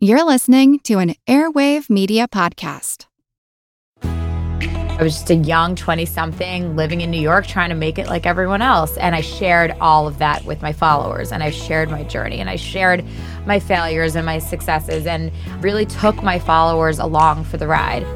You're listening to an Airwave Media Podcast. I was just a young 20 something living in New York trying to make it like everyone else. And I shared all of that with my followers and I shared my journey and I shared my failures and my successes and really took my followers along for the ride.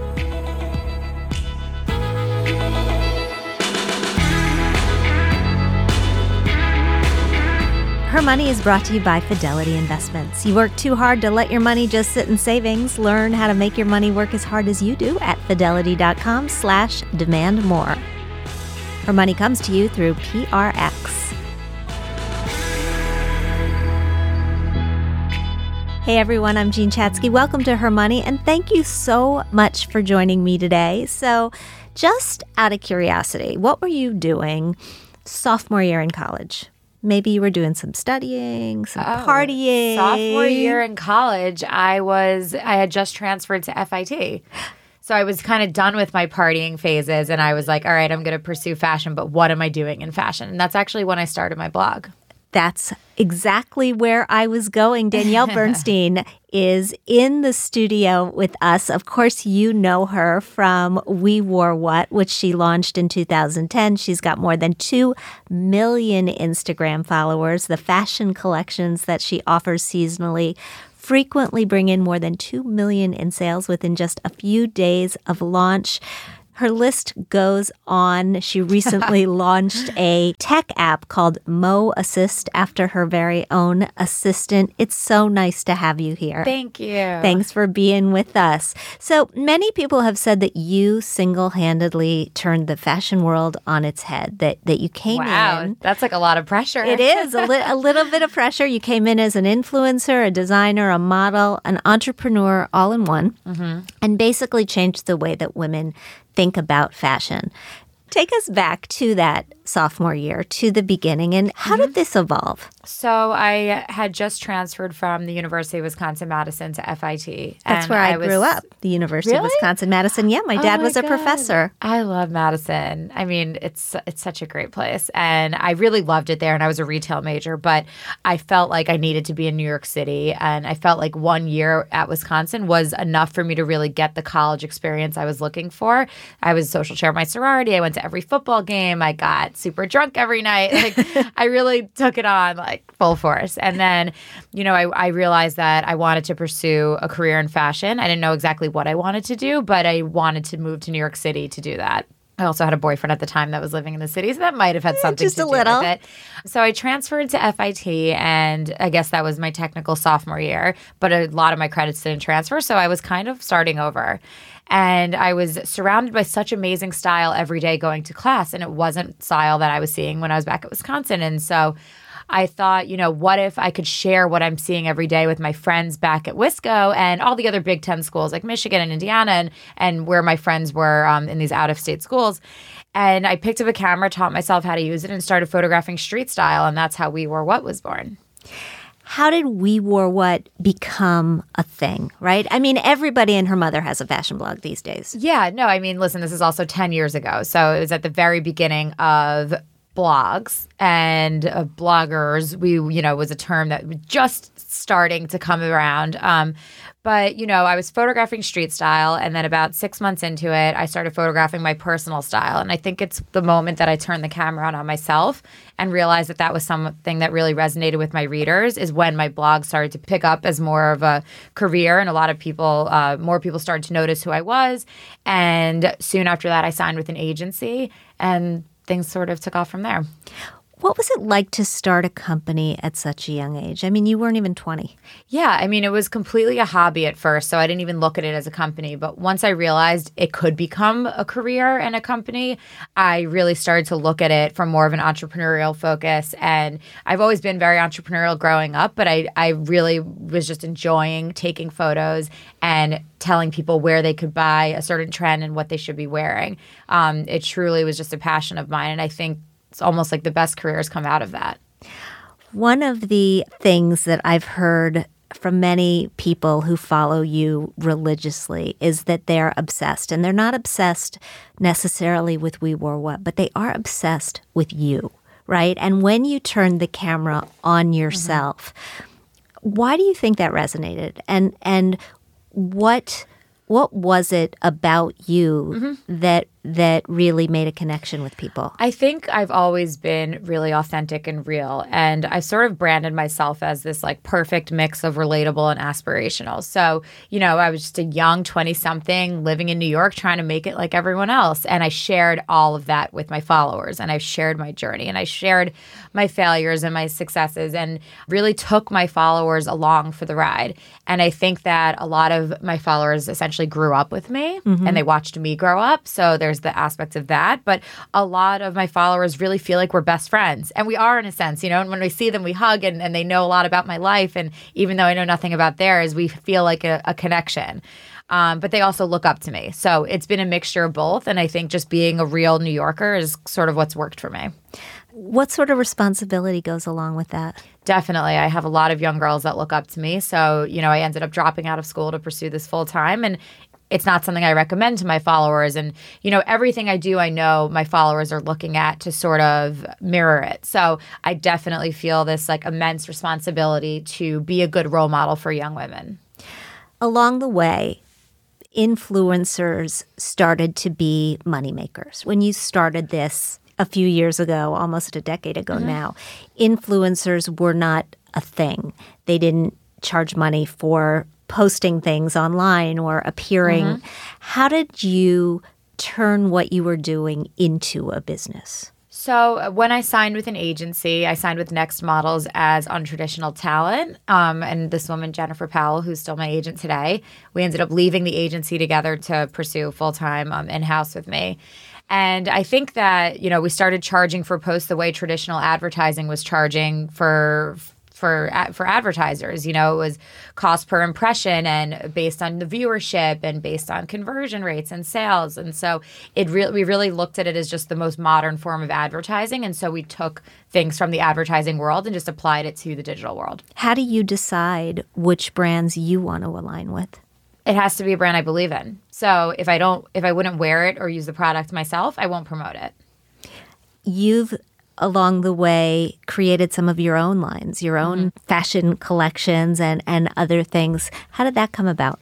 Her Money is brought to you by Fidelity Investments. You work too hard to let your money just sit in savings. Learn how to make your money work as hard as you do at fidelity.com slash demand more. Her Money comes to you through PRX. Hey everyone, I'm Jean Chatzky. Welcome to Her Money, and thank you so much for joining me today. So, just out of curiosity, what were you doing sophomore year in college? Maybe you were doing some studying, some oh, partying. Sophomore year in college, I was I had just transferred to FIT. So I was kind of done with my partying phases and I was like, all right, I'm going to pursue fashion, but what am I doing in fashion? And that's actually when I started my blog. That's exactly where I was going. Danielle Bernstein is in the studio with us. Of course, you know her from We Wore What, which she launched in 2010. She's got more than 2 million Instagram followers. The fashion collections that she offers seasonally frequently bring in more than 2 million in sales within just a few days of launch. Her list goes on. She recently launched a tech app called Mo Assist after her very own assistant. It's so nice to have you here. Thank you. Thanks for being with us. So many people have said that you single handedly turned the fashion world on its head, that, that you came wow, in. That's like a lot of pressure. It is a, li- a little bit of pressure. You came in as an influencer, a designer, a model, an entrepreneur, all in one, mm-hmm. and basically changed the way that women think about fashion. Take us back to that sophomore year, to the beginning, and how mm-hmm. did this evolve? So I had just transferred from the University of Wisconsin Madison to FIT. That's where I, I was... grew up, the University really? of Wisconsin Madison. Yeah, my dad oh my was a God. professor. I love Madison. I mean, it's it's such a great place, and I really loved it there. And I was a retail major, but I felt like I needed to be in New York City, and I felt like one year at Wisconsin was enough for me to really get the college experience I was looking for. I was social chair of my sorority. I went to every football game. I got super drunk every night. Like I really took it on like full force. And then, you know, I, I realized that I wanted to pursue a career in fashion. I didn't know exactly what I wanted to do, but I wanted to move to New York City to do that. I also had a boyfriend at the time that was living in the city, so that might have had something Just to a do little. with it. So I transferred to FIT, and I guess that was my technical sophomore year. But a lot of my credits didn't transfer, so I was kind of starting over. And I was surrounded by such amazing style every day going to class, and it wasn't style that I was seeing when I was back at Wisconsin. And so I thought, you know, what if I could share what I'm seeing every day with my friends back at Wisco and all the other Big Ten schools like Michigan and Indiana and, and where my friends were um, in these out of state schools. And I picked up a camera, taught myself how to use it, and started photographing street style. And that's how We Wore What was born how did we wore what become a thing right? I mean everybody and her mother has a fashion blog these days. Yeah no i mean listen this is also 10 years ago. So it was at the very beginning of blogs and uh, bloggers. We you know was a term that was just starting to come around. Um, but you know i was photographing street style and then about six months into it i started photographing my personal style and i think it's the moment that i turned the camera on on myself and realized that that was something that really resonated with my readers is when my blog started to pick up as more of a career and a lot of people uh, more people started to notice who i was and soon after that i signed with an agency and things sort of took off from there. What was it like to start a company at such a young age? I mean, you weren't even 20. Yeah, I mean, it was completely a hobby at first, so I didn't even look at it as a company. But once I realized it could become a career and a company, I really started to look at it from more of an entrepreneurial focus. And I've always been very entrepreneurial growing up, but I, I really was just enjoying taking photos and telling people where they could buy a certain trend and what they should be wearing. Um, it truly was just a passion of mine. And I think it's almost like the best careers come out of that. One of the things that I've heard from many people who follow you religiously is that they're obsessed. And they're not obsessed necessarily with We Wore What, but they are obsessed with you, right? And when you turn the camera on yourself, mm-hmm Why do you think that resonated? And and what what was it about you Mm-hmm. that that really made a connection with people? I think I've always been really authentic and real. And I sort of branded myself as this like perfect mix of relatable and aspirational. So, you know, I was just a young 20 something living in New York trying to make it like everyone else. And I shared all of that with my followers and I shared my journey and I shared my failures and my successes and really took my followers along for the ride. And I think that a lot of my followers essentially grew up with me and mm-hmm. they watched me grow up. So there's the aspect of that. But a lot of my followers really feel like we're best friends. And we are in a sense, you know, and when we see them, we hug and, and they know a lot about my life. And even though I know nothing about theirs, we feel like a, a connection. Um, but they also look up to me. So it's been a mixture of both. And I think just being a real New Yorker is sort of what's worked for me. What sort of responsibility goes along with that? Definitely. I have a lot of young girls that look up to me. So, you know, I ended up dropping out of school to pursue this full time. And it's not something I recommend to my followers. And, you know, everything I do, I know my followers are looking at to sort of mirror it. So I definitely feel this like immense responsibility to be a good role model for young women. Along the way, influencers started to be moneymakers. When you started this a few years ago, almost a decade ago mm-hmm. now, influencers were not a thing. They didn't charge money for posting things online or appearing. How did you turn what you were doing into a business? So uh, when I signed with an agency, I signed with Next Models as untraditional talent. Um, and this woman, Jennifer Powell, who's still my agent today, we ended up leaving the agency together to pursue full time um, in house with me. And I think that you know we started charging for posts the way traditional advertising was charging for for for advertisers. You know, it was cost per impression and based on the viewership and based on conversion rates and sales. And so it really we really looked at it as just the most modern form of advertising. And so we took things from the advertising world and just applied it to the digital world. How do you decide which brands you want to align with? It has to be a brand I believe in. So if I don't if I wouldn't wear it or use the product myself, I won't promote it. You've along the way created some of your own lines, your own mm-hmm. fashion collections and and other things. How did that come about?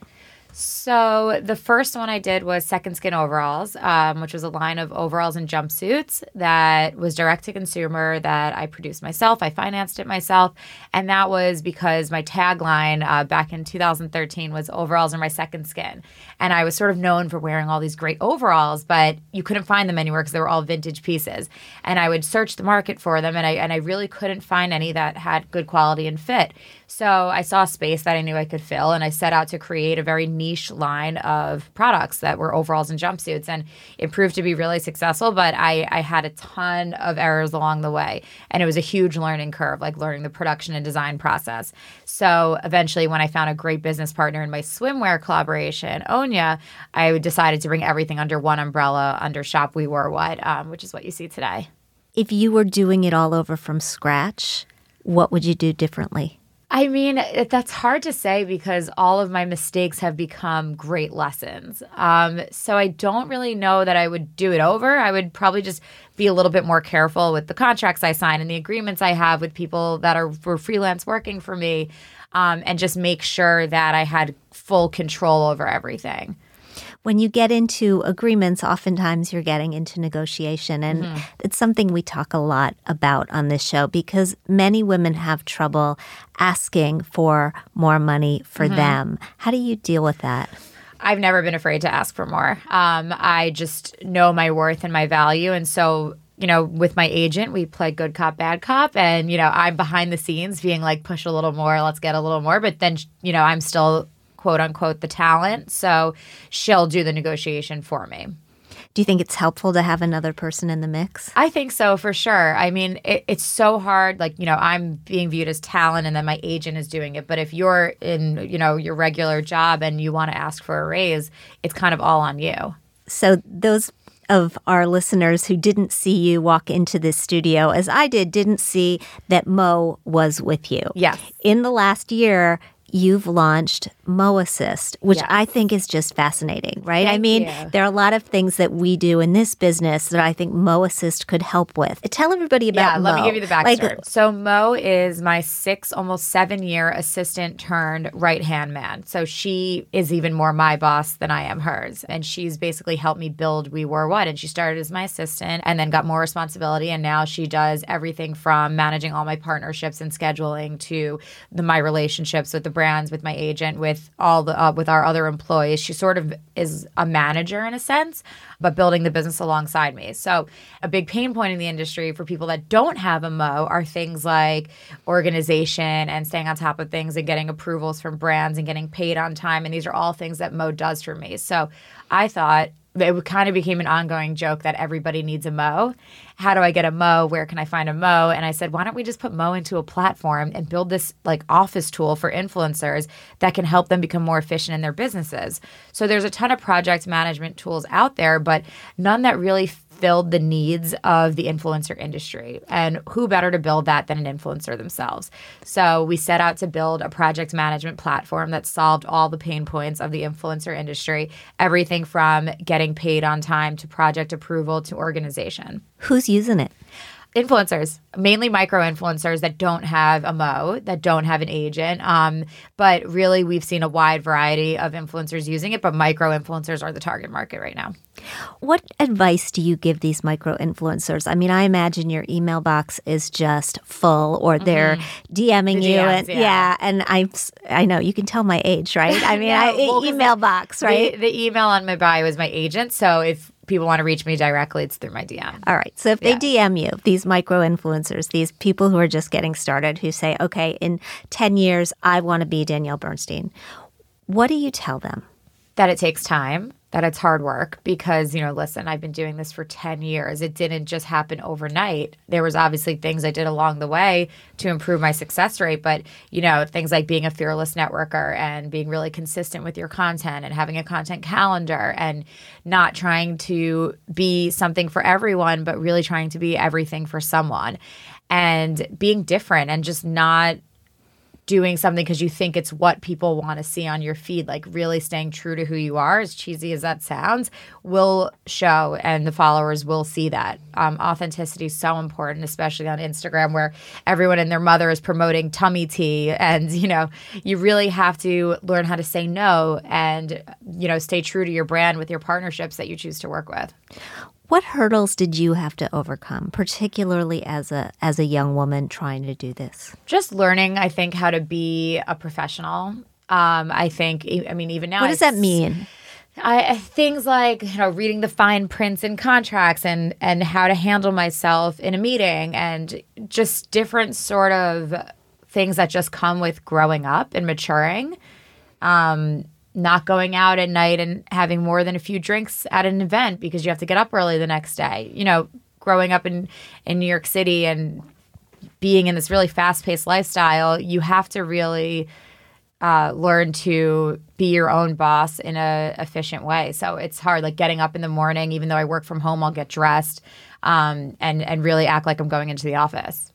So the first one I did was Second Skin Overalls, um, which was a line of overalls and jumpsuits that was direct to consumer that I produced myself. I financed it myself, and that was because my tagline uh, back in 2013 was "Overalls are my second skin," and I was sort of known for wearing all these great overalls, but you couldn't find them anywhere because they were all vintage pieces. And I would search the market for them, and I and I really couldn't find any that had good quality and fit. So I saw space that I knew I could fill, and I set out to create a very niche line of products that were overalls and jumpsuits. And it proved to be really successful, but I, I had a ton of errors along the way. And it was a huge learning curve, like learning the production and design process. So eventually, when I found a great business partner in my swimwear collaboration, Onia, I decided to bring everything under one umbrella under Shop We Wore What, um, which is what you see today. If you were doing it all over from scratch, what would you do differently? I mean, that's hard to say because all of my mistakes have become great lessons. Um, so I don't really know that I would do it over. I would probably just be a little bit more careful with the contracts I sign and the agreements I have with people that are for freelance working for me, um, and just make sure that I had full control over everything. When you get into agreements, oftentimes you're getting into negotiation. And it's something we talk a lot about on this show because many women have trouble asking for more money for them. How do you deal with that? I've never been afraid to ask for more. Um, I just know my worth and my value. And so, you know, with my agent, we play good cop, bad cop. And, you know, I'm behind the scenes being like, push a little more, let's get a little more. But then, you know, I'm still quote unquote the talent. So she'll do the negotiation for me. Do you think it's helpful to have another person in the mix? I think so for sure. I mean, it, it's so hard. Like, you know, I'm being viewed as talent and then my agent is doing it. But if you're in, you know, your regular job and you want to ask for a raise, it's kind of all on you. So, those of our listeners who didn't see you walk into this studio, as I did, didn't see that Mo was with you. Yes. In the last year, you've launched Mo Assist, which Yes. I think is just fascinating, right? I mean, you. there are a lot of things that we do in this business that I think Mo Assist could help with. Tell everybody about Yeah, let me give you the Like, backstory. so Mo is my six, almost seven year assistant turned right hand man. So she is even more my boss than I am hers. And she's basically helped me build We Wore What. And she started as my assistant and then got more responsibility. And now she does everything from managing all my partnerships and scheduling to the, my relationships with the brands, with my agent, with all the uh, with our other employees. She sort of is a manager in a sense, but building the business alongside me. So a big pain point in the industry for people that don't have a Mo are things like organization and staying on top of things and getting approvals from brands and getting paid on time. And these are all things that Mo does for me. So I thought it kind of became an ongoing joke that everybody needs a Mo. How do I get a Mo? Where can I find a Mo? And I said, why don't we just put Mo into a platform and build this like office tool for influencers that can help them become more efficient in their businesses? So there's a ton of project management tools out there, but none that really filled the needs of the influencer industry. And who better to build that than an influencer themselves? So we set out to build a project management platform that solved all the pain points of the influencer industry, everything from getting paid on time to project approval to organization Who's using it? Influencers, mainly micro influencers that don't have a Mo, that don't have an agent. Um, but really, we've seen a wide variety of influencers using it, but micro influencers are the target market right now. What advice do you give these micro influencers? I mean, I imagine your email box is just full, or they're DMing Mm-hmm. The you, DMs, and yeah. and I, I know you can tell my age, right? I mean, Yeah, I, well, email box, right? The, the email on my bio is my agent. So if people want to reach me directly, it's through my DM. All right. So if they DM you, these micro influencers, these people who are just getting started, who say, okay, in 10 years, I want to be Danielle Bernstein, what do you tell them? that it takes time, that it's hard work because, you know, listen, I've been doing this for 10 years. It didn't just happen overnight. There was obviously things I did along the way to improve my success rate, but, you know, things like being a fearless networker and being really consistent with your content and having a content calendar and not trying to be something for everyone, but really trying to be everything for someone and being different and just not doing something because you think it's what people want to see on your feed, like really staying true to who you are, as cheesy as that sounds, will show and the followers will see that. Um, authenticity is so important, especially on Instagram where everyone and their mother is promoting tummy tea. And, you know, you really have to learn how to say no and, you know, stay true to your brand with your partnerships that you choose to work with. What hurdles did you have to overcome, particularly as a as a young woman trying to do this? Just learning, I think, how to be a professional. Um, I think, I mean, even now, What does that mean? I, things like you know reading the fine prints in contracts and and how to handle myself in a meeting and just different sort of things that just come with growing up and maturing. Um, not going out at night and having more than a few drinks at an event because you have to get up early the next day. You know, growing up in in New York City and being in this really fast paced lifestyle, you have to really uh, learn to be your own boss in a efficient way. So it's hard, like getting up in the morning, even though I work from home, I'll get dressed um, and and really act like I'm going into the office.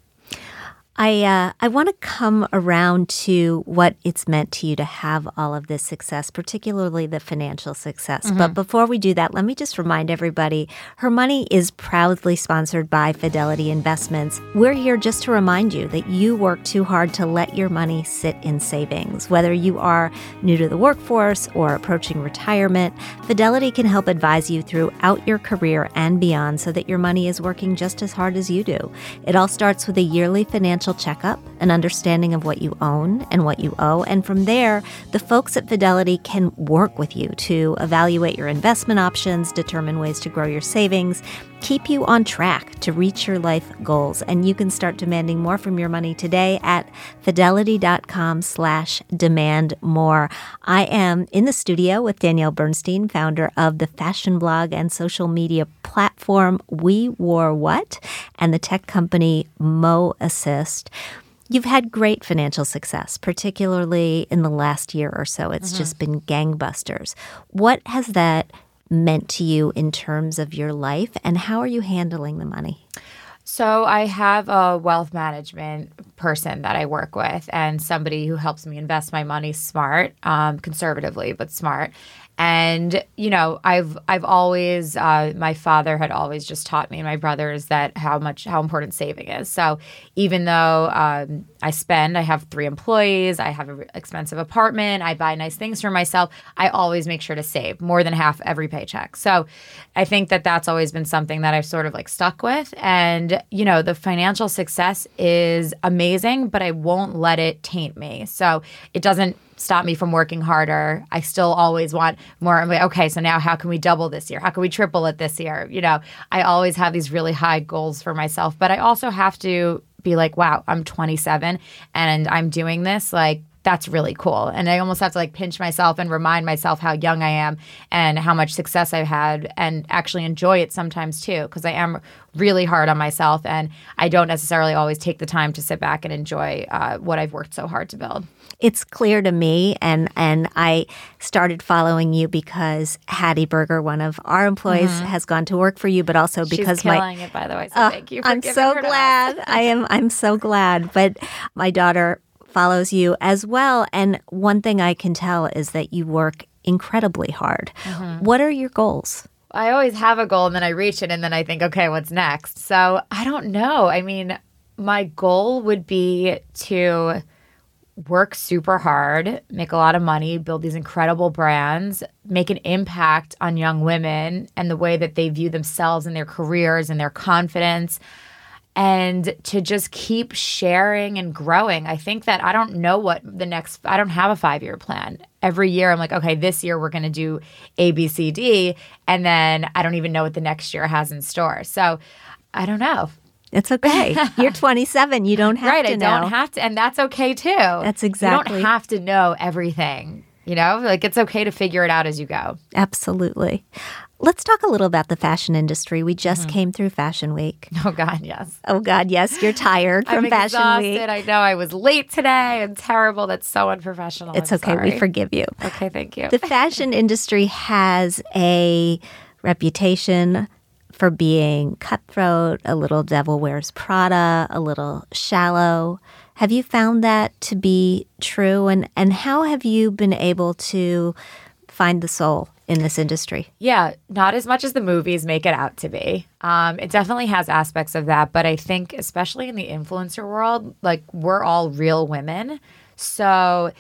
I uh, I want to come around to what it's meant to you to have all of this success, particularly the financial success. But before we do that, let me just remind everybody: her money is proudly sponsored by Fidelity Investments. We're here just to remind you that you work too hard to let your money sit in savings. Whether you are new to the workforce or approaching retirement, Fidelity can help advise you throughout your career and beyond, so that your money is working just as hard as you do. It all starts with a yearly financial checkup, an understanding of what you own and what you owe. And from there, the folks at Fidelity can work with you to evaluate your investment options, determine ways to grow your savings, keep you on track to reach your life goals. And you can start demanding more from your money today at fidelity.com slash demand more. I am in the studio with Danielle Bernstein, founder of the fashion blog and social media platform We Wore What and the tech company Mo Assist. You've had great financial success, particularly in the last year or so. It's mm-hmm. just been gangbusters. What has that meant to you in terms of your life, and how are you handling the money? So I have a wealth management person that I work with and somebody who helps me invest my money smart, um, conservatively, but smart and you know i've i've always uh, my father had always just taught me and my brothers that how much how important saving is. So even though um, i spend i have three employees i have an expensive apartment i buy nice things for myself i always make sure to save more than half every paycheck. So i think that that's always been something that i've sort of like stuck with. And you know the financial success is amazing but i won't let it taint me. So it doesn't stop me from working harder. I still always want more. I'm like, okay, so now how can we double this year? How can we triple it this year? You know, I always have these really high goals for myself, but I also have to be like, wow, I'm 27 and I'm doing this. Like, that's really cool. And I almost have to like pinch myself and remind myself how young I am and how much success I've had and actually enjoy it sometimes too, because I am really hard on myself and I don't necessarily always take the time to sit back and enjoy uh, what I've worked so hard to build it's clear to me and and I started following you because Hattie Berger, one of our employees, mm-hmm. has gone to work for you, but also because She's killing my it by the way. So uh, thank you. I'm so glad. I am I'm so glad. But my daughter follows you as well. And one thing I can tell is that you work incredibly hard. Mm-hmm. What are your goals? I always have a goal and then I reach it and then I think, okay, what's next? So I don't know. I mean, my goal would be to work super hard, make a lot of money, build these incredible brands, make an impact on young women and the way that they view themselves and their careers and their confidence. And to just keep sharing and growing. I think that I don't know what the next, I don't have a five year plan. Every year I'm like, okay, this year we're going to do A, B, C, D. And then I don't even know what the next year has in store. So I don't know. It's okay. You're 27. You don't have to know. right, to I don't have to. And that's okay too. That's exactly. You don't have to know everything. You know, like it's okay to figure it out as you go. Absolutely. Let's talk a little about the fashion industry. We just mm-hmm. came through Fashion Week. Oh God, yes. Oh God, yes. You're tired from I'm Fashion exhausted. Week. I know I was late today and terrible. That's so unprofessional. It's I'm okay. Sorry. We forgive you. Okay, thank you. The fashion industry has a reputation for being cutthroat, a little devil wears Prada, a little shallow. Have you found that to be true? And, and how have you been able to find the soul in this industry? Yeah, not as much as the movies make it out to be. Um, it definitely has aspects of that, but I think, especially in the influencer world, like we're all real women. So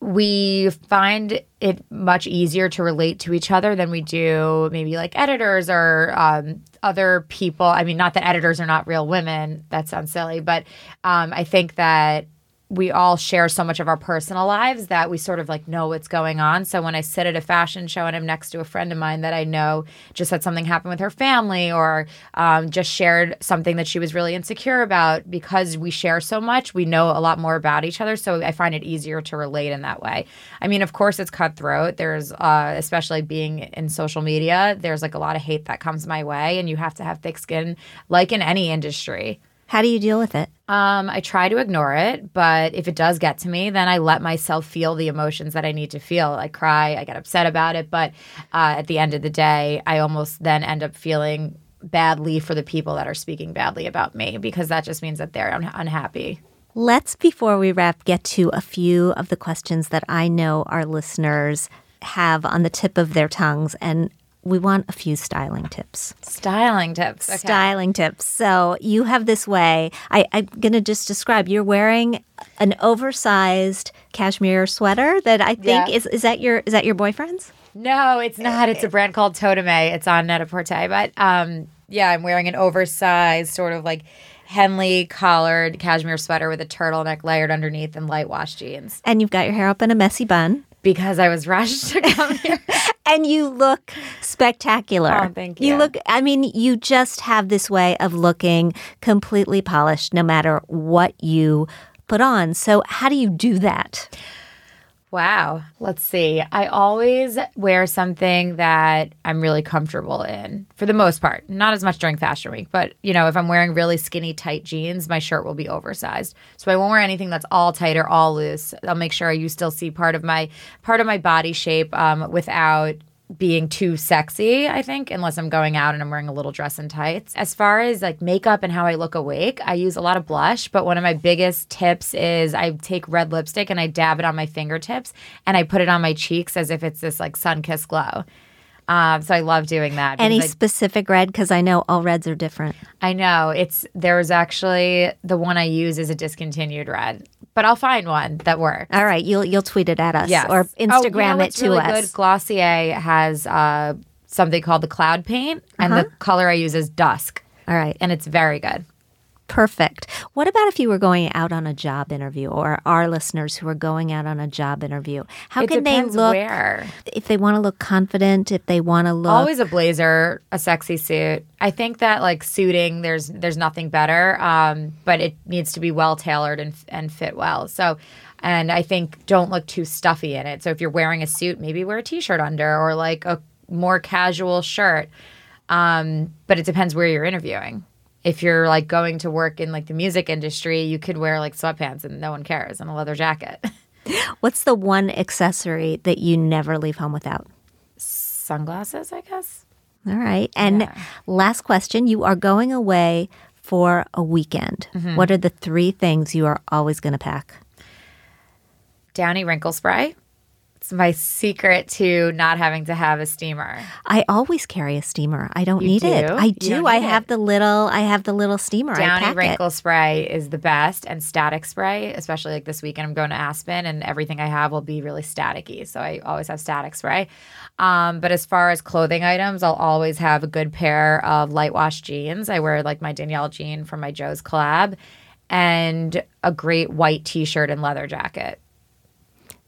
we find it much easier to relate to each other than we do maybe like editors or um, other people. I mean, not that editors are not real women. That sounds silly, but um, I think that we all share so much of our personal lives that we sort of like know what's going on. So when I sit at a fashion show and I'm next to a friend of mine that I know just had something happen with her family or um, just shared something that she was really insecure about, because we share so much, we know a lot more about each other. So I find it easier to relate in that way. I mean, of course, it's cutthroat. There's, uh, especially being in social media, there's like a lot of hate that comes my way, and you have to have thick skin, like in any industry. How do you deal with it? Um, I try to ignore it, but if it does get to me, then I let myself feel the emotions that I need to feel. I cry, I get upset about it, but uh, at the end of the day, I almost then end up feeling badly for the people that are speaking badly about me because that just means that they're un- unhappy. Let's, before we wrap, get to a few of the questions that I know our listeners have on the tip of their tongues. And we want a few styling tips. Styling tips. Okay. Styling tips. So you have this way. I, I'm going to just describe. You're wearing an oversized cashmere sweater that I think yeah. is is that your is that your boyfriend's? No, it's not. It's a brand called Toteme. It's on Net-a-Porter. But um, yeah, I'm wearing an oversized sort of like Henley collared cashmere sweater with a turtleneck layered underneath and light wash jeans. And you've got your hair up in a messy bun because I was rushed to come here. and you look spectacular. Oh, thank you. You look, I mean, you just have this way of looking completely polished no matter what you put on. So, how do you do that? Wow. Let's see. I always wear something that I'm really comfortable in for the most part. Not as much during fashion week, but you know, if I'm wearing really skinny tight jeans, my shirt will be oversized. So I won't wear anything that's all tight or all loose. I'll make sure you still see part of my part of my body shape um, without being too sexy, I think, unless I'm going out and I'm wearing a little dress and tights. As far as like makeup and how I look awake, I use a lot of blush, but one of my biggest tips is I take red lipstick and I dab it on my fingertips and I put it on my cheeks as if it's this like sun kissed glow. Um, so I love doing that. Any I- specific red? Because I know all reds are different. I know it's there's actually the one I use is a discontinued red, but I'll find one that works. All right, you'll you'll tweet it at us Yes. or Oh, Instagram know it what's to really us. Good? Glossier has uh, something called the cloud paint, and Uh-huh. the color I use is dusk, All right, and it's very good. Perfect. What about if you were going out on a job interview, or our listeners who are going out on a job interview? How it can they look where. if they want to look confident? If they want to look Always a blazer, a sexy suit. I think that like suiting, there's there's nothing better, um, but it needs to be well tailored and and fit well. So. And I think don't look too stuffy in it. So if you're wearing a suit, maybe wear a t-shirt under or like a more casual shirt. Um, but it depends where you're interviewing. If you're like going to work in like the music industry, you could wear like sweatpants and no one cares and a leather jacket. What's the one accessory that you never leave home without? Sunglasses, I guess. All right. And last question you are going away for a weekend. Mm-hmm. What are the three things you are always going to pack? Downy wrinkle spray. It's my secret to not having to have a steamer. I always carry a steamer. I don't You need it. I do. I have it. the little I have the little steamer. Downy wrinkle it. spray is the best, and static spray, especially like this weekend. I'm going to Aspen, and everything I have will be really staticky. So I always have static spray. Um, but as far as clothing items, I'll always have a good pair of light wash jeans. I wear like my Danielle jean from my Joe's collab, and a great white T-shirt and leather jacket.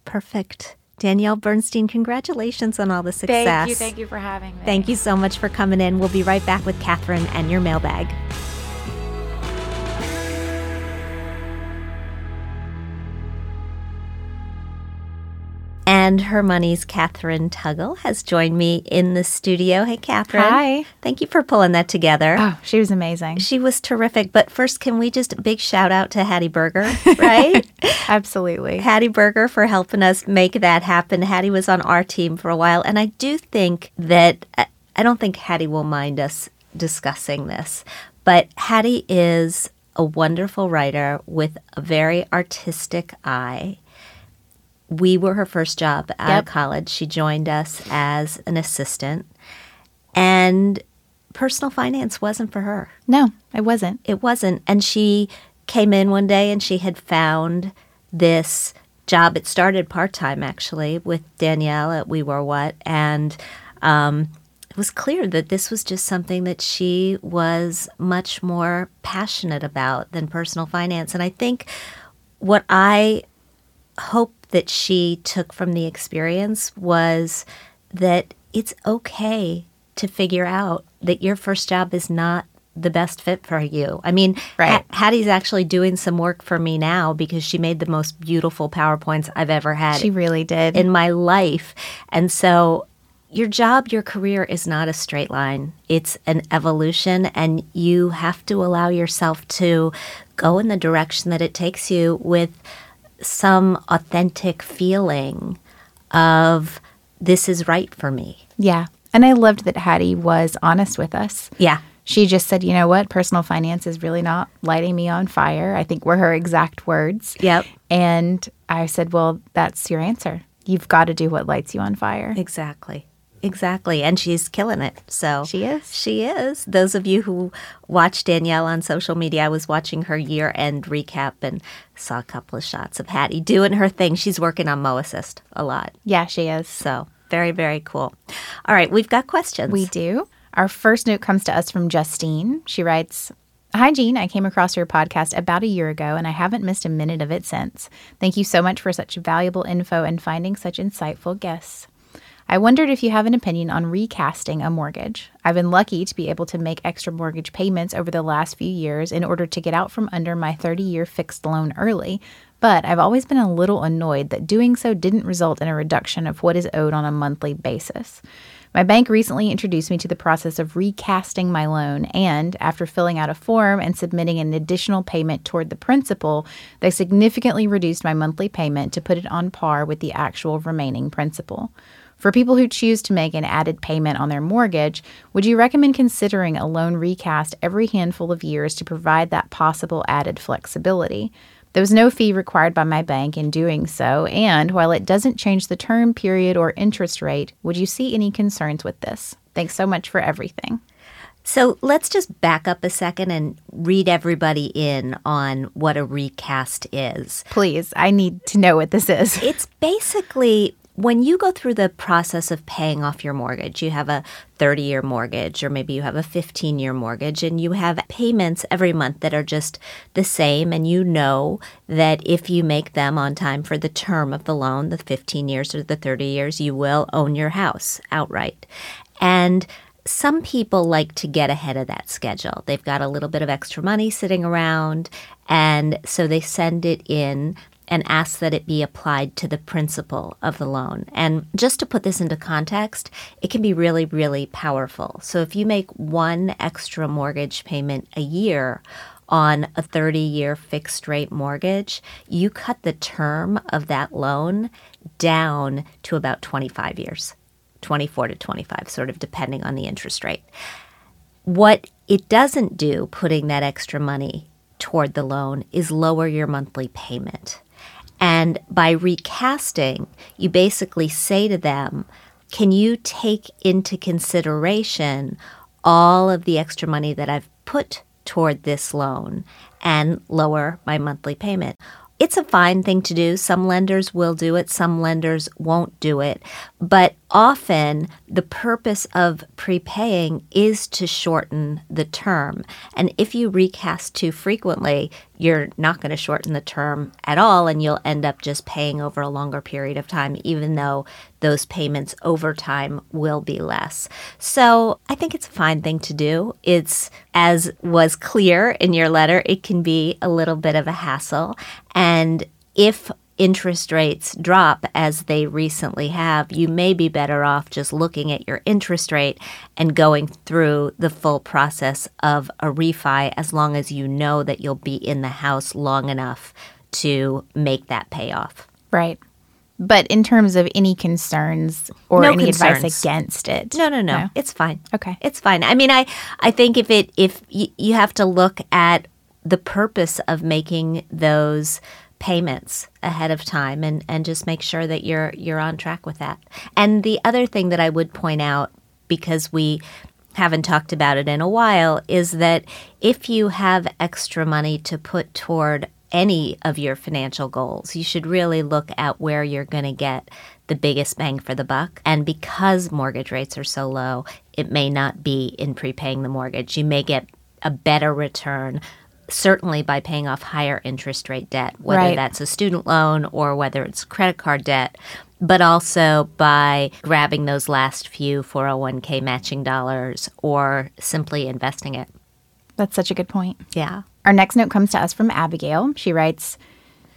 Perfect. Danielle Bernstein, congratulations on all the success. Thank you, thank you for having me. Thank you so much for coming in. We'll be right back with Kathryn and your mailbag. And her money's Kathryn Tuggle has joined me in the studio. Hey, Kathryn. Hi. Thank you for pulling that together. Oh, she was amazing. She was terrific. But first, can we just big shout out to Hattie Berger, right? Absolutely. Hattie Berger for helping us make that happen. Hattie was on our team for a while, and I do think that I- I don't think Hattie will mind us discussing this, but Hattie is a wonderful writer with a very artistic eye. We were her first job out Yep. of college. She joined us as an assistant, and personal finance wasn't for her No, it wasn't. it wasn't. And she came in one day and she had found this job. It started part time actually with Danielle at We Wore What, and um, it was clear that this was just something that she was much more passionate about than personal finance. And I think what I hope that she took from the experience was that it's okay to figure out that your first job is not the best fit for you. I mean, Right. Ha- Hattie's actually doing some work for me now because she made the most beautiful PowerPoints I've ever had She really did. in my life. And so your job, your career is not a straight line. It's an evolution and you have to allow yourself to go in the direction that it takes you with some authentic feeling of this is right for me. yeah. And I loved that Hattie was honest with us. Yeah. She just said, you know what? Personal finance is really not lighting me on fire. I think were her exact words. Yep. And I said, well, that's your answer. You've got to do what lights you on fire. Exactly. Exactly. And she's killing it. So She is. She is. Those of you who watch Danielle on social media, I was watching her year end recap and saw a couple of shots of Hattie doing her thing. She's working on Mo Assist a lot. Yeah, she is. So very, very cool. All right, we've got questions. We do. Our first note comes to us from Justine. She writes, Hi, Jean. I came across your podcast about a year ago and I haven't missed a minute of it since. Thank you so much for such valuable info and finding such insightful guests. I wondered if you have an opinion on recasting a mortgage. I've been lucky to be able to make extra mortgage payments over the last few years in order to get out from under my 30 year fixed loan early, but I've always been a little annoyed that doing so didn't result in a reduction of what is owed on a monthly basis. My bank recently introduced me to the process of recasting my loan, and after filling out a form and submitting an additional payment toward the principal, they significantly reduced my monthly payment to put it on par with the actual remaining principal. For people who choose to make an added payment on their mortgage, would you recommend considering a loan recast every handful of years to provide that possible added flexibility? There was no fee required by my bank in doing so, and while it doesn't change the term period or interest rate, would you see any concerns with this? Thanks so much for everything. So let's just back up a second and read everybody in on what a recast is. Please, I need to know what this is. It's basically when you go through the process of paying off your mortgage, you have a 30 year mortgage, or maybe you have a 15 year mortgage, and you have payments every month that are just the same. And you know that if you make them on time for the term of the loan, the 15 years or the 30 years, you will own your house outright. And some people like to get ahead of that schedule. They've got a little bit of extra money sitting around, and so they send it in and ask that it be applied to the principal of the loan. And just to put this into context, it can be really, really powerful. So if you make one extra mortgage payment a year, on a 30 year fixed rate mortgage, you cut the term of that loan down to about 25 years, 24 to 25, sort of depending on the interest rate. What it doesn't do, putting that extra money toward the loan, is lower your monthly payment. And by recasting, you basically say to them, can you take into consideration all of the extra money that I've put toward this loan and lower my monthly payment? It's a fine thing to do. Some lenders will do it, some lenders won't do it. But often the purpose of prepaying is to shorten the term. And if you recast too frequently, you're not going to shorten the term at all, and you'll end up just paying over a longer period of time, even though those payments over time will be less. So I think it's a fine thing to do. It's, as was clear in your letter, it can be a little bit of a hassle. And if interest rates drop as they recently have, you may be better off just looking at your interest rate and going through the full process of a refi as long as you know that you'll be in the house long enough to make that payoff. Right. But in terms of any concerns or No any advice against it, No, no, no, No? It's fine. Okay. It's fine. I mean, I I think if it if y- you have to look at the purpose of making those payments ahead of time and and just make sure that you're you're on track with that. And the other thing that I would point out because we haven't talked about it in a while is that if you have extra money to put toward any of your financial goals, you should really look at where you're going to get the biggest bang for the buck. And because mortgage rates are so low, it may not be in prepaying the mortgage. You may get a better return. Certainly by paying off higher interest rate debt, whether Right. that's a student loan or whether it's credit card debt, but also by grabbing those last few 401k matching dollars or simply investing it. that's such a good point. Yeah. Our next note comes to us from Abigail. She writes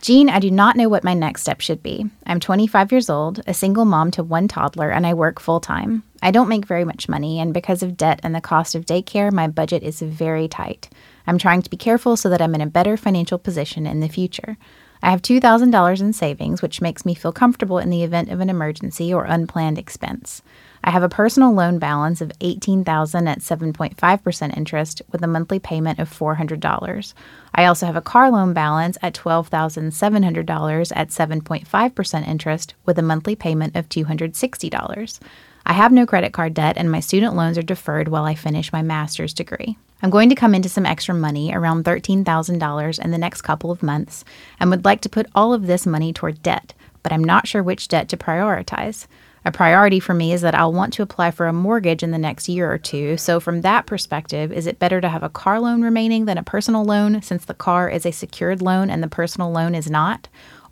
Jean, I do not know what my next step should be. I'm 25 years old, a single mom to one toddler, and I work full time. I don't make very much money, and because of debt and the cost of daycare, my budget is very tight. I'm trying to be careful so that I'm in a better financial position in the future. I have $2,000 in savings, which makes me feel comfortable in the event of an emergency or unplanned expense. I have a personal loan balance of 18,000 at 7.5% interest with a monthly payment of $400. I also have a car loan balance at $12,700 at 7.5% interest with a monthly payment of $260. I have no credit card debt and my student loans are deferred while I finish my master's degree. I'm going to come into some extra money, around $13,000 in the next couple of months, and would like to put all of this money toward debt, but I'm not sure which debt to prioritize. A priority for me is that I'll want to apply for a mortgage in the next year or two. So, from that perspective, is it better to have a car loan remaining than a personal loan since the car is a secured loan and the personal loan is not?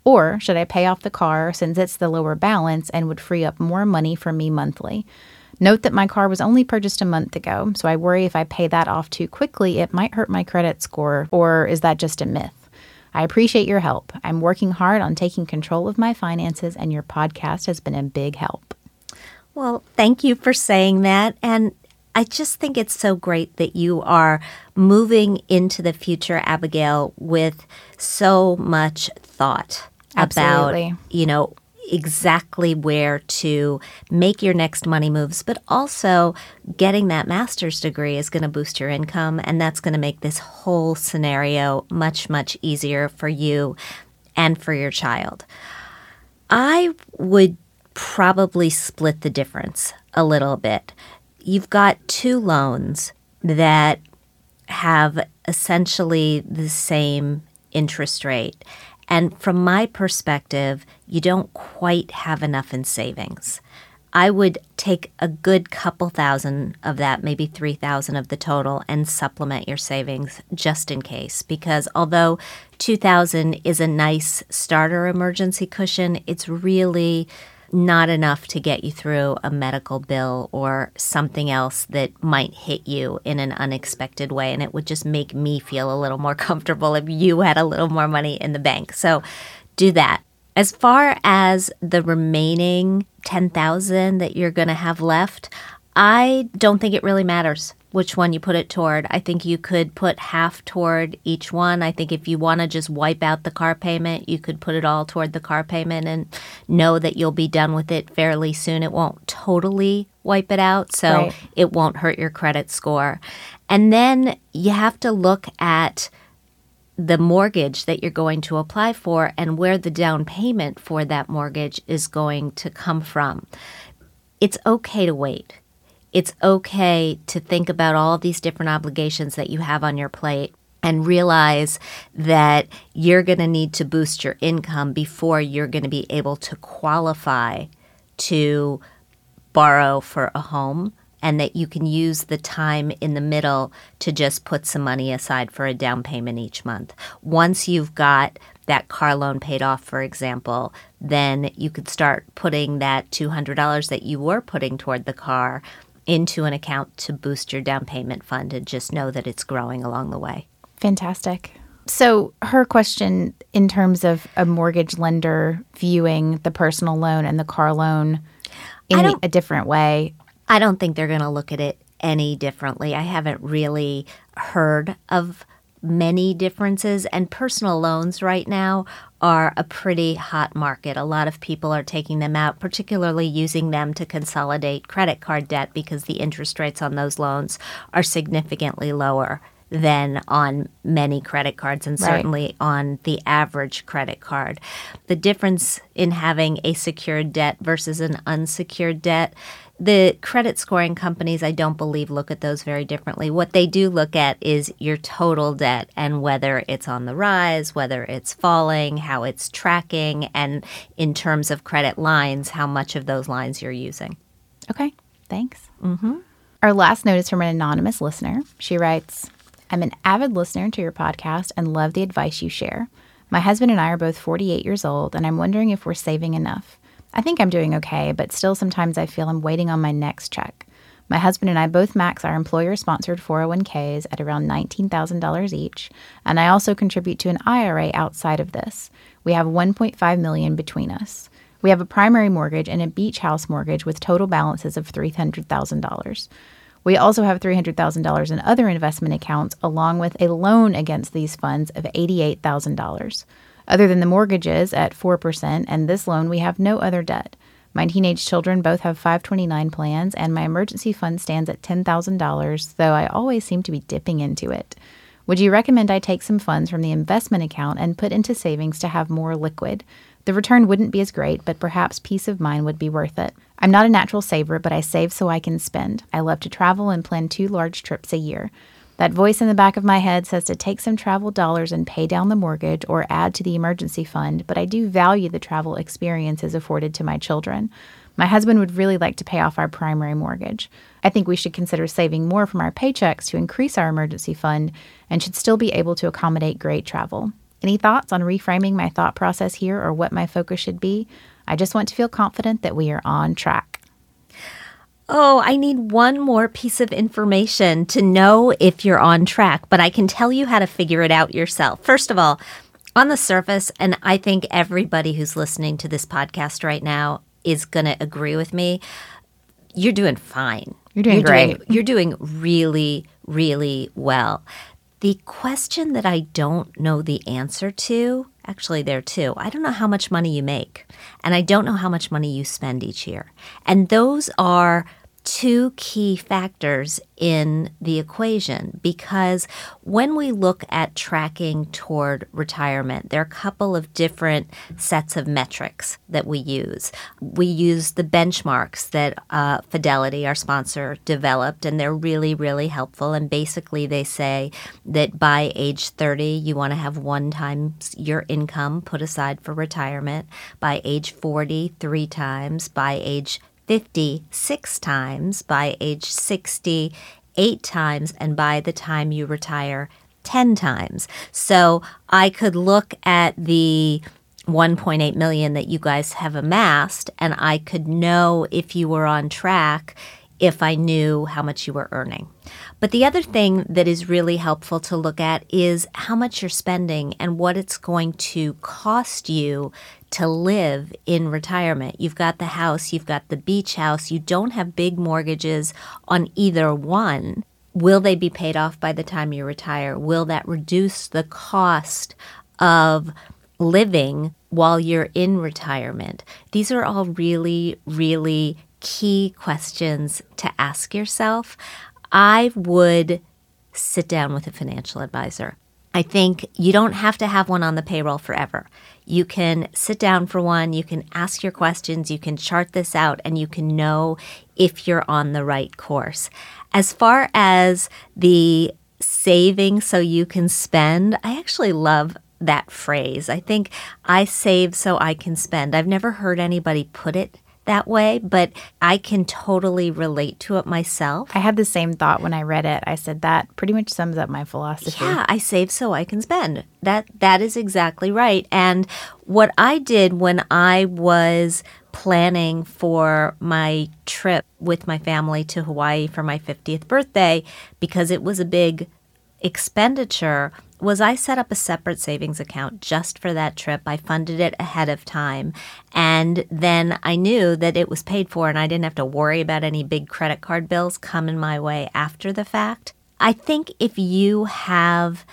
Or should I pay off the car since it's the lower balance and would free up more money for me monthly? Note that my car was only purchased a month ago, so I worry if I pay that off too quickly, it might hurt my credit score, or is that just a myth? I appreciate your help. I'm working hard on taking control of my finances, and your podcast has been a big help. Well, thank you for saying that. And I just think it's so great that you are moving into the future, Abigail, with so much thought Absolutely. about, you know, exactly where to make your next money moves, but also getting that master's degree is going to boost your income, and that's going to make this whole scenario much, much easier for you and for your child. I would probably split the difference a little bit. You've got two loans that have essentially the same interest rate. And from my perspective, you don't quite have enough in savings. I would take a good couple thousand of that, maybe 3,000 of the total and supplement your savings just in case because although 2,000 is a nice starter emergency cushion, it's really not enough to get you through a medical bill or something else that might hit you in an unexpected way. And it would just make me feel a little more comfortable if you had a little more money in the bank. So do that. As far as the remaining 10,000 that you're going to have left, I don't think it really matters which one you put it toward. I think you could put half toward each one. I think if you want to just wipe out the car payment, you could put it all toward the car payment and know that you'll be done with it fairly soon. It won't totally wipe it out, so right. it won't hurt your credit score. And then you have to look at the mortgage that you're going to apply for and where the down payment for that mortgage is going to come from. It's okay to wait it's okay to think about all these different obligations that you have on your plate and realize that you're going to need to boost your income before you're going to be able to qualify to borrow for a home and that you can use the time in the middle to just put some money aside for a down payment each month. Once you've got that car loan paid off, for example, then you could start putting that $200 that you were putting toward the car into an account to boost your down payment fund and just know that it's growing along the way. Fantastic. So, her question in terms of a mortgage lender viewing the personal loan and the car loan in a different way. I don't think they're going to look at it any differently. I haven't really heard of many differences, and personal loans right now are a pretty hot market. A lot of people are taking them out, particularly using them to consolidate credit card debt because the interest rates on those loans are significantly lower than on many credit cards and certainly right. on the average credit card. The difference in having a secured debt versus an unsecured debt the credit scoring companies, I don't believe, look at those very differently. What they do look at is your total debt and whether it's on the rise, whether it's falling, how it's tracking, and in terms of credit lines, how much of those lines you're using. Okay, thanks. Mm-hmm. Our last note is from an anonymous listener. She writes, I'm an avid listener to your podcast and love the advice you share. My husband and I are both 48 years old, and I'm wondering if we're saving enough. I think I'm doing okay, but still sometimes I feel I'm waiting on my next check. My husband and I both max our employer sponsored 401ks at around $19,000 each, and I also contribute to an IRA outside of this. We have 1.5 million between us. We have a primary mortgage and a beach house mortgage with total balances of $300,000. We also have $300,000 in other investment accounts along with a loan against these funds of $88,000. Other than the mortgages at 4% and this loan, we have no other debt. My teenage children both have 529 plans, and my emergency fund stands at $10,000, though I always seem to be dipping into it. Would you recommend I take some funds from the investment account and put into savings to have more liquid? The return wouldn't be as great, but perhaps peace of mind would be worth it. I'm not a natural saver, but I save so I can spend. I love to travel and plan two large trips a year. That voice in the back of my head says to take some travel dollars and pay down the mortgage or add to the emergency fund, but I do value the travel experiences afforded to my children. My husband would really like to pay off our primary mortgage. I think we should consider saving more from our paychecks to increase our emergency fund and should still be able to accommodate great travel. Any thoughts on reframing my thought process here or what my focus should be? I just want to feel confident that we are on track. Oh, I need one more piece of information to know if you're on track, but I can tell you how to figure it out yourself. First of all, on the surface, and I think everybody who's listening to this podcast right now is going to agree with me, you're doing fine. You're doing you're great. Doing, you're doing really, really well. The question that I don't know the answer to actually there too. I don't know how much money you make, and I don't know how much money you spend each year. And those are two key factors in the equation because when we look at tracking toward retirement, there are a couple of different sets of metrics that we use. We use the benchmarks that uh, Fidelity, our sponsor, developed, and they're really, really helpful. And basically, they say that by age 30, you want to have one times your income put aside for retirement. By age 40, three times. By age 56 times, by age 60, eight times, and by the time you retire, 10 times. So I could look at the 1.8 million that you guys have amassed, and I could know if you were on track if I knew how much you were earning. But the other thing that is really helpful to look at is how much you're spending and what it's going to cost you to live in retirement. You've got the house, you've got the beach house, you don't have big mortgages on either one. Will they be paid off by the time you retire? Will that reduce the cost of living while you're in retirement? These are all really, really key questions to ask yourself. I would sit down with a financial advisor. I think you don't have to have one on the payroll forever. You can sit down for one, you can ask your questions, you can chart this out, and you can know if you're on the right course. As far as the saving so you can spend, I actually love that phrase. I think I save so I can spend. I've never heard anybody put it that way, but I can totally relate to it myself. I had the same thought when I read it. I said that pretty much sums up my philosophy. Yeah, I save so I can spend. That that is exactly right. And what I did when I was planning for my trip with my family to Hawaii for my 50th birthday because it was a big expenditure was I set up a separate savings account just for that trip. I funded it ahead of time. And then I knew that it was paid for and I didn't have to worry about any big credit card bills coming my way after the fact. I think if you have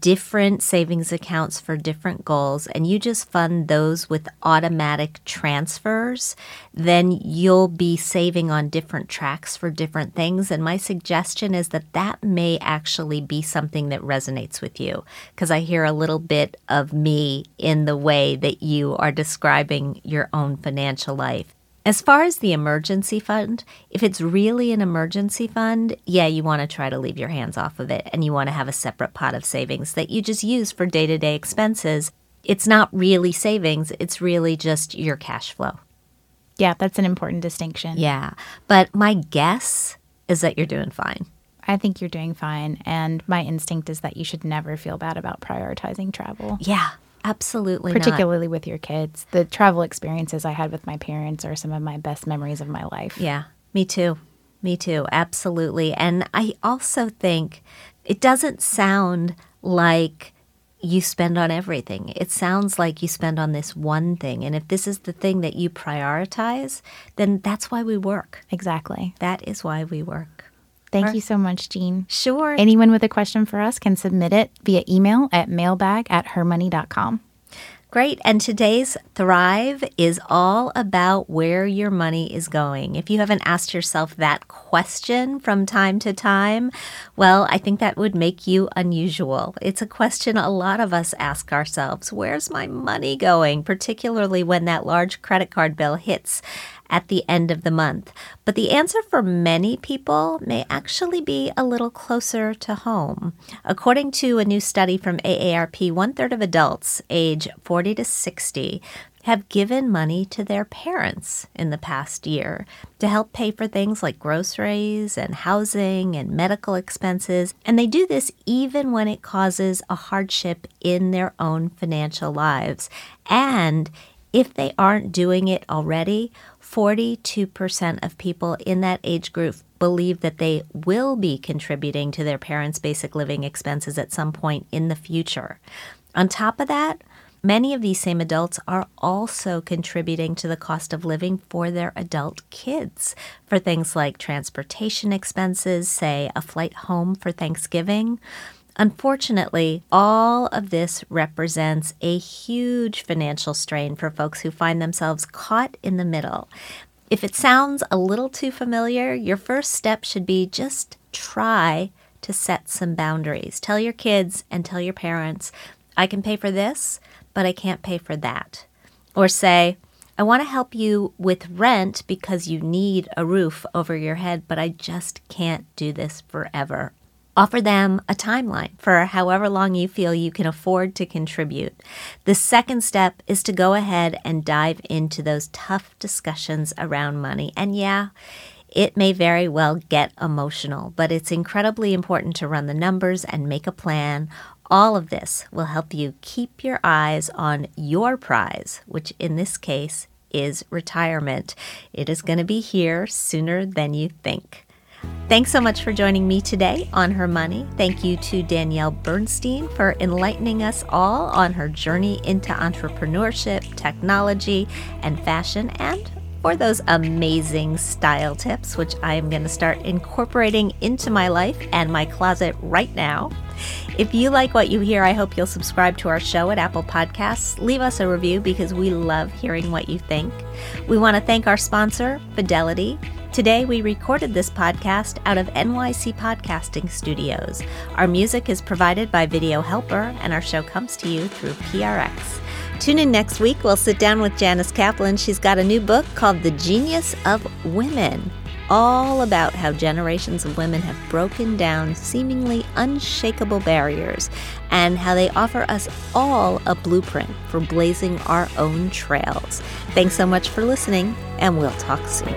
different savings accounts for different goals and you just fund those with automatic transfers, then you'll be saving on different tracks for different things. And my suggestion is that that may actually be something that resonates with you because I hear a little bit of me in the way that you are describing your own financial life. As far as the emergency fund, if it's really an emergency fund, yeah, you want to try to leave your hands off of it and you want to have a separate pot of savings that you just use for day to day expenses. It's not really savings, it's really just your cash flow. Yeah, that's an important distinction. Yeah. But my guess is that you're doing fine. I think you're doing fine. And my instinct is that you should never feel bad about prioritizing travel. Yeah, absolutely. not. particularly with your kids. The travel experiences I had with my parents are some of my best memories of my life. Yeah, me too. Me too. Absolutely. And I also think it doesn't sound like you spend on everything. It sounds like you spend on this one thing. And if this is the thing that you prioritize, then that's why we work. Exactly. That is why we work. Thank you so much, Jean. Sure. Anyone with a question for us can submit it via email at mailbag at hermoney.com. Great. And today's Thrive is all about where your money is going. If you haven't asked yourself that question from time to time, well, I think that would make you unusual. It's a question a lot of us ask ourselves Where's my money going? Particularly when that large credit card bill hits at the end of the month. But the answer for many people may actually be a little closer to home. According to a new study from AARP, one third of adults age 40 to 60 have given money to their parents in the past year to help pay for things like groceries and housing and medical expenses. And they do this even when it causes a hardship in their own financial lives. And if they aren't doing it already, 42% of people in that age group believe that they will be contributing to their parents' basic living expenses at some point in the future. On top of that, many of these same adults are also contributing to the cost of living for their adult kids for things like transportation expenses, say a flight home for Thanksgiving, Unfortunately, all of this represents a huge financial strain for folks who find themselves caught in the middle. If it sounds a little too familiar, your first step should be just try to set some boundaries. Tell your kids and tell your parents, I can pay for this, but I can't pay for that. Or say, I want to help you with rent because you need a roof over your head, but I just can't do this forever. Offer them a timeline for however long you feel you can afford to contribute. The second step is to go ahead and dive into those tough discussions around money. And yeah, it may very well get emotional, but it's incredibly important to run the numbers and make a plan. All of this will help you keep your eyes on your prize, which in this case is retirement. It is going to be here sooner than you think. Thanks so much for joining me today on Her Money. Thank you to Danielle Bernstein for enlightening us all on her journey into entrepreneurship, technology, and fashion, and for those amazing style tips, which I am going to start incorporating into my life and my closet right now. If you like what you hear, I hope you'll subscribe to our show at Apple Podcasts. Leave us a review because we love hearing what you think. We want to thank our sponsor, Fidelity. Today, we recorded this podcast out of NYC Podcasting Studios. Our music is provided by Video Helper, and our show comes to you through PRX. Tune in next week. We'll sit down with Janice Kaplan. She's got a new book called The Genius of Women, all about how generations of women have broken down seemingly unshakable barriers and how they offer us all a blueprint for blazing our own trails. Thanks so much for listening, and we'll talk soon.